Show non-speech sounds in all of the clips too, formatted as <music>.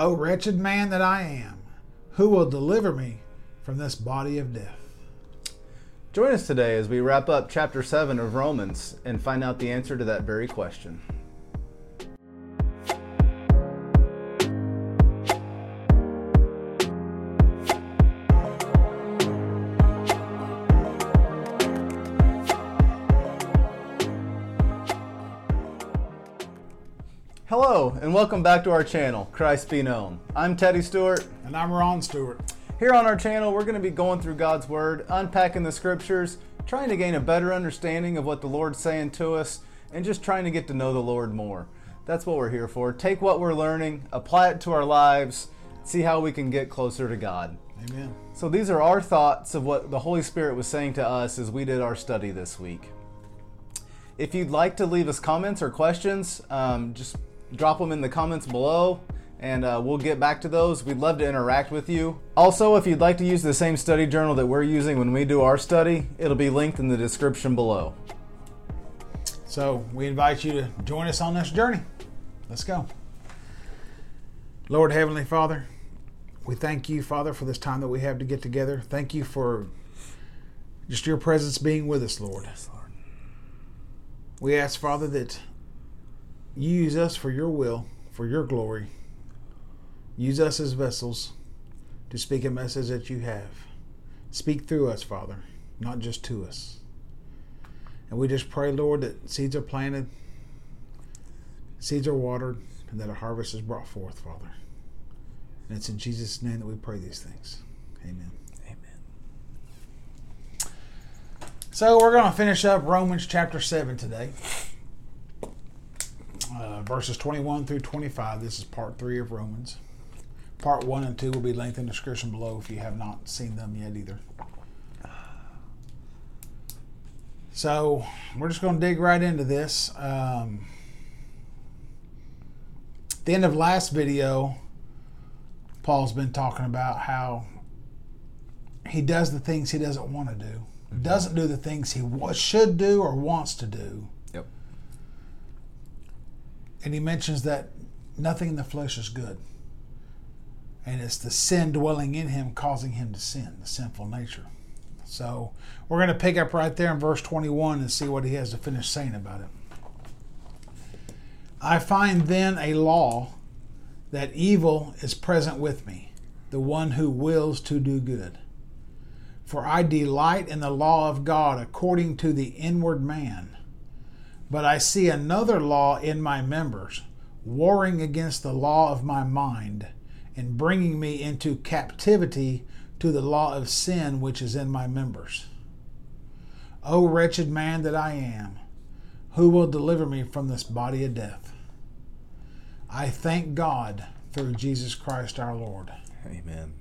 O wretched man that I am, who will deliver me from this body of death? Join us today as we wrap up chapter 7 of Romans and find out the answer to that very question. Welcome back to our channel, Christ Be Known. I'm Teddy Stewart. And I'm Ron Stewart. Here on our channel, we're going to be going through God's Word, unpacking the scriptures, trying to gain a better understanding of what the Lord's saying to us, and just trying to get to know the Lord more. That's what we're here for. Take what we're learning, apply it to our lives, see how we can get closer to God. Amen. So, these are our thoughts of what the Holy Spirit was saying to us as we did our study this week. If you'd like to leave us comments or questions, um, just drop them in the comments below and uh, we'll get back to those. We'd love to interact with you. Also, if you'd like to use the same study journal that we're using when we do our study, it'll be linked in the description below. So we invite you to join us on this journey. Let's go. Lord Heavenly Father, we thank you, Father, for this time that we have to get together. Thank you for just your presence being with us, Lord. Yes, Lord. We ask, Father, that you use us for your will, for your glory. Use us as vessels to speak a message that you have. Speak through us, Father, not just to us. And we just pray, Lord, that seeds are planted, seeds are watered, and that a harvest is brought forth, Father. And it's in Jesus' name that we pray these things. Amen. Amen. So we're going to finish up Romans chapter 7 today. Uh, verses 21 through 25. This is part 3 of Romans. Part 1 and 2 will be linked in the description below if you have not seen them yet either. So we're just going to dig right into this. Um, at the end of last video, Paul's been talking about how he does the things he doesn't want to do, doesn't do the things he should do or wants to do. And he mentions that nothing in the flesh is good. And it's the sin dwelling in him causing him to sin, the sinful nature. So we're going to pick up right there in verse 21 and see what he has to finish saying about it. I find then a law that evil is present with me, the one who wills to do good. For I delight in the law of God according to the inward man. But I see another law in my members, warring against the law of my mind, and bringing me into captivity to the law of sin which is in my members. O wretched man that I am, who will deliver me from this body of death? I thank God through Jesus Christ our Lord. Amen.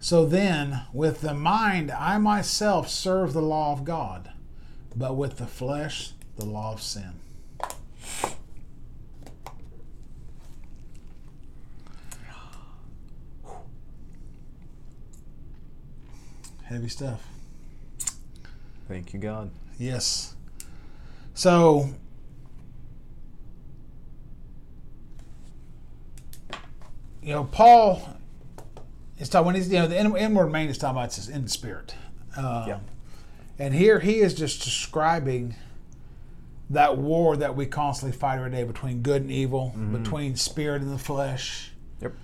So then, with the mind, I myself serve the law of God, but with the flesh, the law of sin. Heavy stuff. Thank you, God. Yes. So, you know, Paul is talking when he's you know the in- inward man is talking about it's in the spirit. Um, Yeah. And here he is just describing that war that we constantly fight every day between good and evil, between spirit and the flesh. Yep.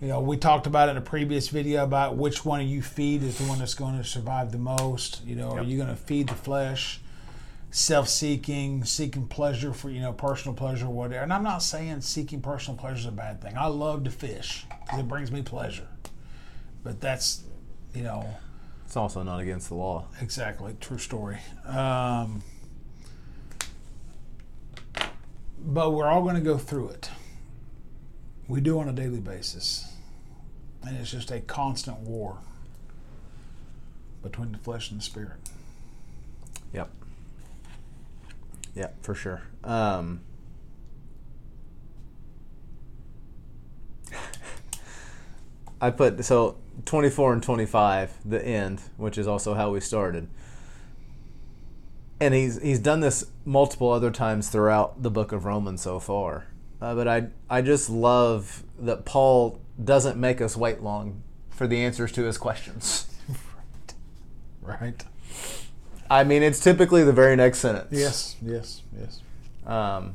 You know, we talked about it in a previous video about which one of you feed is the one that's going to survive the most. You know, are you going to feed the flesh, self-seeking, seeking pleasure for you know personal pleasure, or whatever? And I'm not saying seeking personal pleasure is a bad thing. I love to fish because it brings me pleasure, but that's you know It's also not against the law. exactly true story. Um, but we're all going to go through it. We do on a daily basis. And it's just a constant war between the flesh and the spirit. Yep. Yeah, for sure. Um, <laughs> I put so 24 and 25, the end, which is also how we started. And he's he's done this multiple other times throughout the book of Romans so far. Uh, but I I just love that Paul doesn't make us wait long for the answers to his questions. Right. <laughs> Right. I mean, it's typically the very next sentence. Yes. Yes. Yes. Um,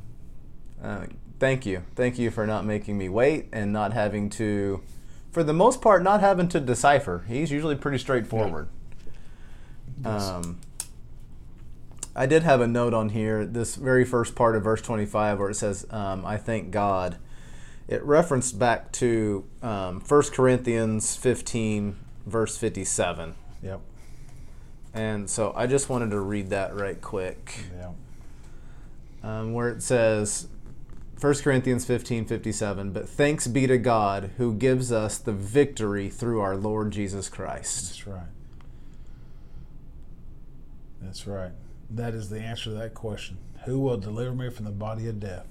uh, thank you, thank you for not making me wait and not having to, for the most part, not having to decipher. He's usually pretty straightforward. Yes. Um, I did have a note on here, this very first part of verse 25, where it says, um, I thank God. It referenced back to um, 1 Corinthians 15, verse 57. Yep. And so I just wanted to read that right quick, Yeah. um, where it says, 1 Corinthians 15, 57, but thanks be to God who gives us the victory through our Lord Jesus Christ. That's right. That's right. That is the answer to that question. Who will deliver me from the body of death?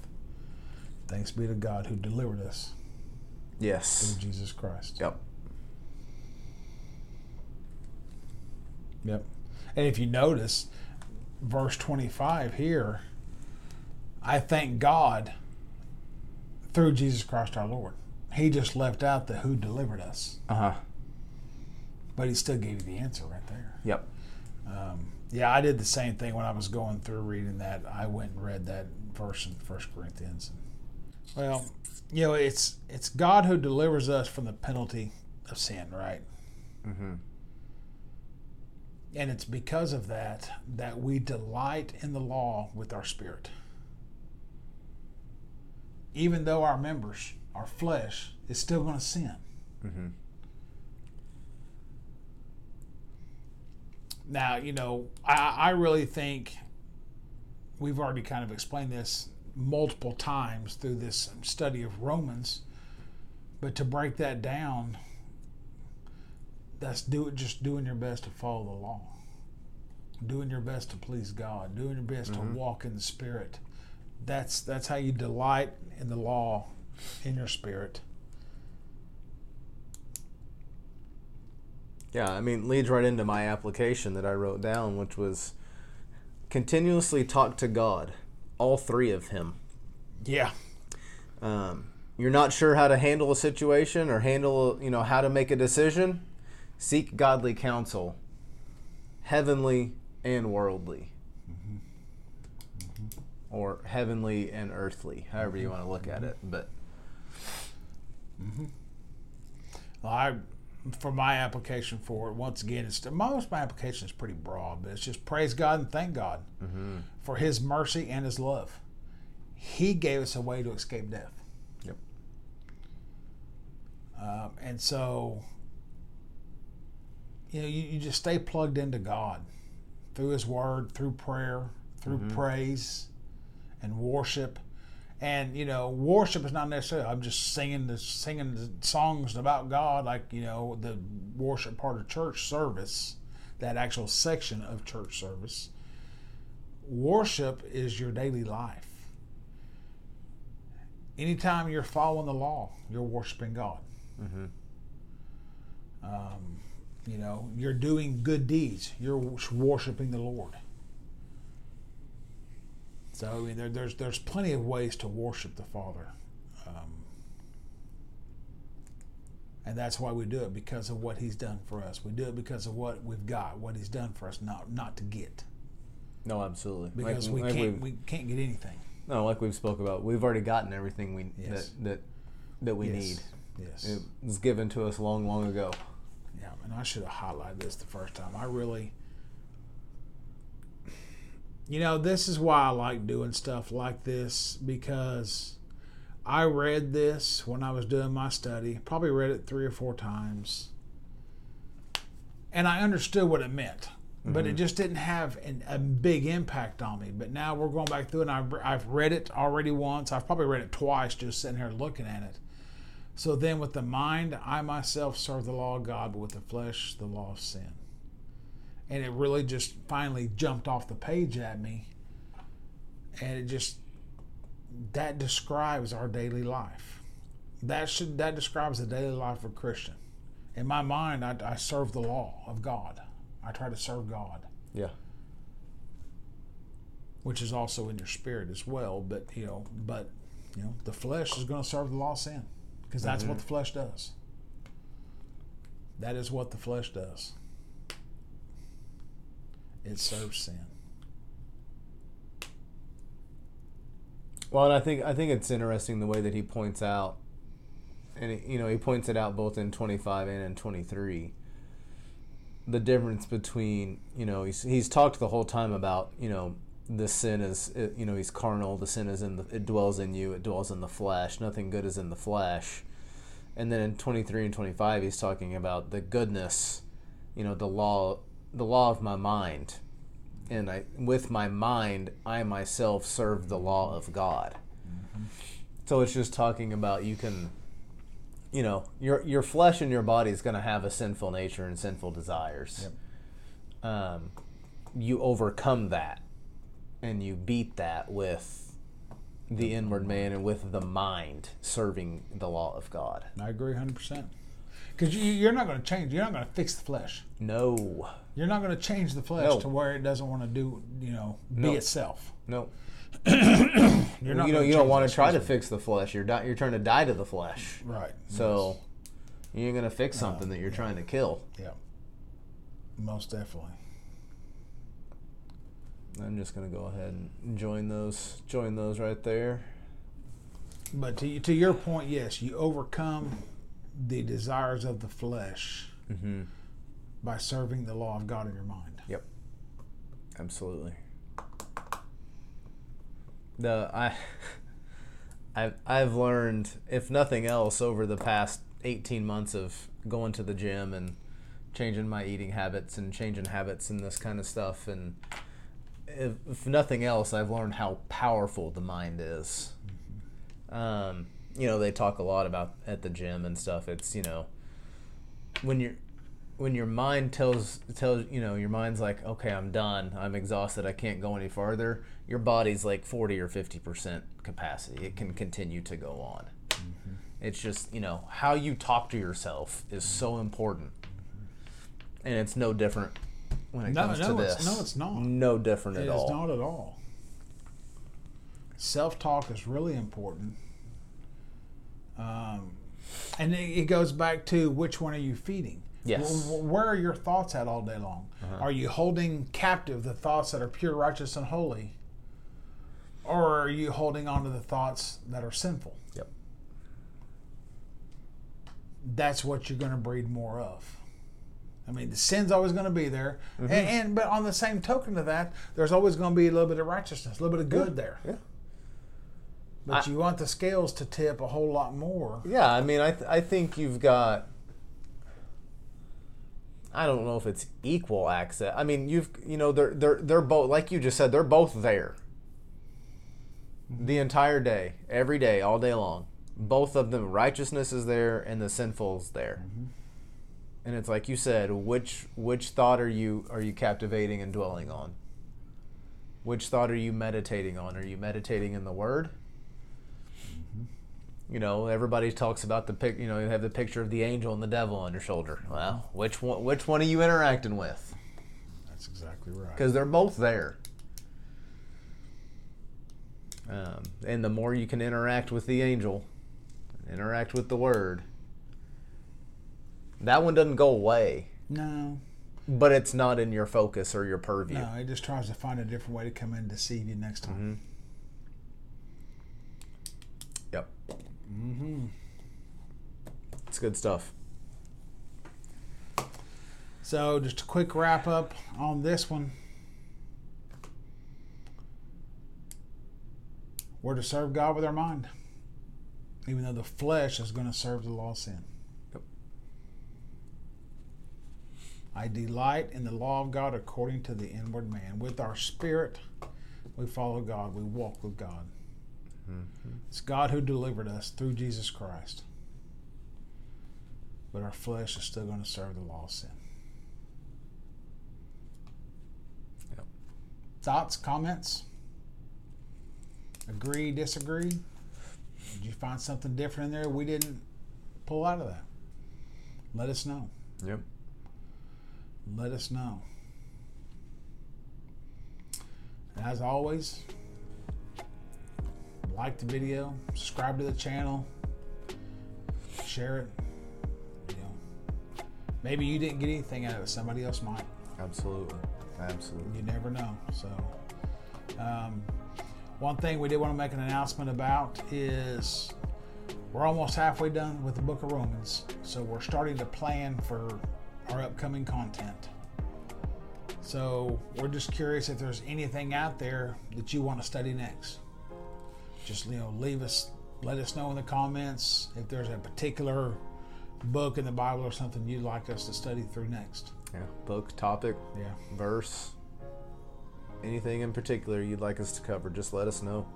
Thanks be to God who delivered us Yes. through Jesus Christ. Yep. Yep. And if you notice, verse 25 here, I thank God through Jesus Christ our Lord. He just left out the who delivered us, Uh huh. but he still gave you the answer right there. Yep. Um, yeah, I did the same thing when I was going through reading that. I went and read that verse in First Corinthians. Well, you know, it's it's God who delivers us from the penalty of sin, right? Mm-hmm. And it's because of that that we delight in the law with our spirit. Even though our members, our flesh, is still going to sin. Mm-hmm. Now, you know, I, I really think we've already kind of explained this multiple times through this study of Romans, but to break that down, that's do it just doing your best to follow the law, doing your best to please God, doing your best Mhm. to walk in the Spirit. That's that's how you delight in the law in your spirit. Yeah, I mean, leads right into my application that I wrote down, which was continuously talk to God, all three of Him. Yeah, Um, you're not sure how to handle a situation or handle, you know, how to make a decision. Seek godly counsel, heavenly and worldly, mm-hmm. or heavenly and earthly, however you want to look at it. But mm-hmm. Mm-hmm. Well, I, for my application for it, once again, it's most of my application is pretty broad, but it's just praise God and thank God for His mercy and His love. He gave us a way to escape death. Yep. Um, and so, you know, you, you just stay plugged into God through His Word, through prayer, through praise and worship. And you know, worship is not necessarily I'm just singing the singing the songs about God, like you know the worship part of church service, that actual section of church service. Worship is your daily life. Anytime you're following the law, you're worshiping God. Mhm. Um, you know, you're doing good deeds. You're worshiping the Lord. So I mean, there, there's there's plenty of ways to worship the Father, um, and that's why we do it because of what He's done for us. We do it because of what we've got, what He's done for us, not not to get, no, absolutely. because Like- we like can't we've- can't get anything. no, like we've spoke about, we've already gotten everything we Yes. that that that we Yes. need. Yes. It was given to us long, long ago. Yeah, and I should have highlighted this the first time. I really, you know, this is why I like doing stuff like this because I read this when I was doing my study. Probably read it three or four times, and I understood what it meant. But it mm-hmm. just didn't have an, a big impact on me. But now we're going back through, and I've, I've read it already once. I've probably read it twice, just sitting here looking at it. So then, with the mind, I myself serve the law of God, but with the flesh, the law of sin. And it really just finally jumped off the page at me. And it just, that describes our daily life. That should that describes the daily life of a Christian. In my mind, I, I serve the law of God. I try to serve God, Yeah. which is also in your spirit as well. But you know, but You know, the flesh is going to serve the law of sin because that's what mm-hmm. the flesh does. That is what the flesh does. It serves sin. Well, and I think I think it's interesting the way that he points out, and it, you know he points it out both in twenty five and in twenty three. The difference between you know he's he's talked the whole time about you know the sin is you know he's carnal. The sin is in the it dwells in you. It dwells in the flesh. Nothing good is in the flesh. And then in twenty three and twenty five he's talking about the goodness, you know the law the law of my mind and I, with my mind, I myself serve the law of God. So it's just talking about you can, you know, your your flesh and your body is going to have a sinful nature and sinful desires. Um, you overcome that, and you beat that with the inward man and with the mind serving the law of God. I agree 100%. Because you, you're not going to change. You're not going to fix the flesh. No, You're not going to change the flesh No. to where it doesn't want to do, you know, be No. itself. no. <coughs> You're not. You know, you don't want to try to fix the flesh. You're di- you're trying to die to the flesh. Right. So you're gonna fix something that you're trying to kill. Yeah. Most definitely. I'm just gonna go ahead and join those join those right there. But to, to your point, yes, you overcome the desires of the flesh Mm-hmm. by serving the law of God in your mind. Yep. Absolutely. The I <laughs> I've I've learned, if nothing else, over the past eighteen months of going to the gym and changing my eating habits and changing habits and this kind of stuff and if, if nothing else, I've learned how powerful the mind is. Um, you know, they talk a lot about at the gym and stuff. It's you know, when you're when your mind tells tells you know your mind's like okay i'm done. I'm exhausted. I can't go any farther. Your body's like 40 or 50 percent capacity. It can continue to go on. Mm-hmm. It's just you know how you talk to yourself is so important. And it's no different when it No, comes no, to it's- this. no, it's not. no different It at all. it's not at all. Self talk is really important. Um, and it, it goes back to which one are you feeding? Yes. Wh- wh- Where are your thoughts at all day long? Are you holding captive the thoughts that are pure, righteous, and holy? Or are you holding on to the thoughts that are sinful? Yep. That's what you're going to breed more of. I mean, the sin's always going to be there, and, and but on the same token of that, there's always going to be a little bit of righteousness, a little bit of good there. yeah But I- you want the scales to tip a whole lot more. Yeah, I mean, I th- I think you've got. I don't know if it's equal access. I mean, you've you know they're they're they're both like you just said they're both there. The entire day, every day, all day long, both of them righteousness is there and the sinful's there. Mm-hmm. And it's like you said, which which thought are you are you captivating and dwelling on? Which thought are you meditating on? Are you meditating in the Word? You know, everybody talks about the pic. You know, you have the picture of the angel and the devil on your shoulder. Well, which one? Which one are you interacting with? That's exactly right. Because they're both there. Um, and the more you can interact with the angel, interact with the word, that one doesn't go away. No, But it's not in your focus or your purview. no, it just tries to find a different way to come in and deceive you next time. Yep. Mm-hmm. It's good stuff. So, just a quick wrap up on this one. We're to serve God with our mind, even though the flesh is going to serve the law of sin. Yep. I delight in the law of God according to the inward man. With our spirit, we follow God, we walk with God. Mm-hmm. It's God who delivered us through Jesus Christ. But our flesh is still going to serve the law of sin. Yep. Thoughts, comments? Agree, disagree? Did you find something different in there we didn't pull out of that? Let us know. Yep. Let us know. As always, like the video, subscribe to the channel, share it. You know, maybe you didn't get anything out of it. Somebody else might. Absolutely. Absolutely. You never know. So, um, one thing we did want to make an announcement about is we're almost halfway done with the book of Romans. So, we're starting to plan for our upcoming content. So, we're just curious if there's anything out there that you want to study next. Just, you know, leave us, let us know in the comments if there's a particular book in the Bible or something you'd like us to study through next. Yeah. Book, topic, Yeah. verse, anything in particular you'd like us to cover, just let us know.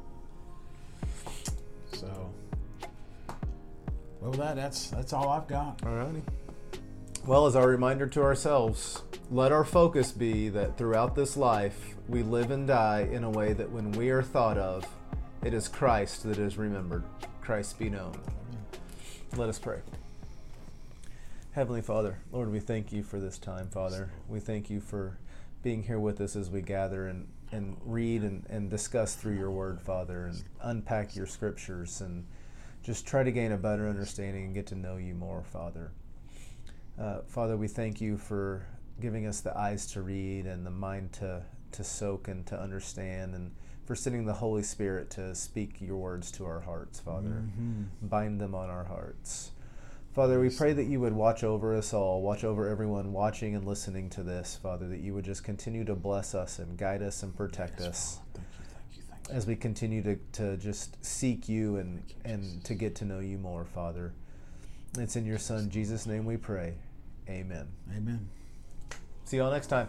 So, well, that that's that's all I've got. Alrighty. Well, as our reminder to ourselves, let our focus be that throughout this life we live and die in a way that when we are thought of, it is Christ that is remembered. Christ be known. Let us pray. Heavenly Father, Lord, we thank you for this time, Father. We thank you for being here with us as we gather and, and read and, and discuss through your word, Father, and unpack your scriptures and just try to gain a better understanding and get to know you more, Father. Uh, Father, we thank you for giving us the eyes to read and the mind to, to soak and to understand, and for sending the Holy Spirit to speak your words to our hearts, Father. Mm-hmm. Bind them on our hearts. Father, we pray that you would watch over us all, watch over everyone watching and listening to this, Father, that you would just continue to bless us and guide us and protect us Thank you, thank you, thank you. as we continue to, to just seek you and, and to get to know you more, Father. It's in your Son, Jesus' name we pray. Amen. Amen. See y'all next time.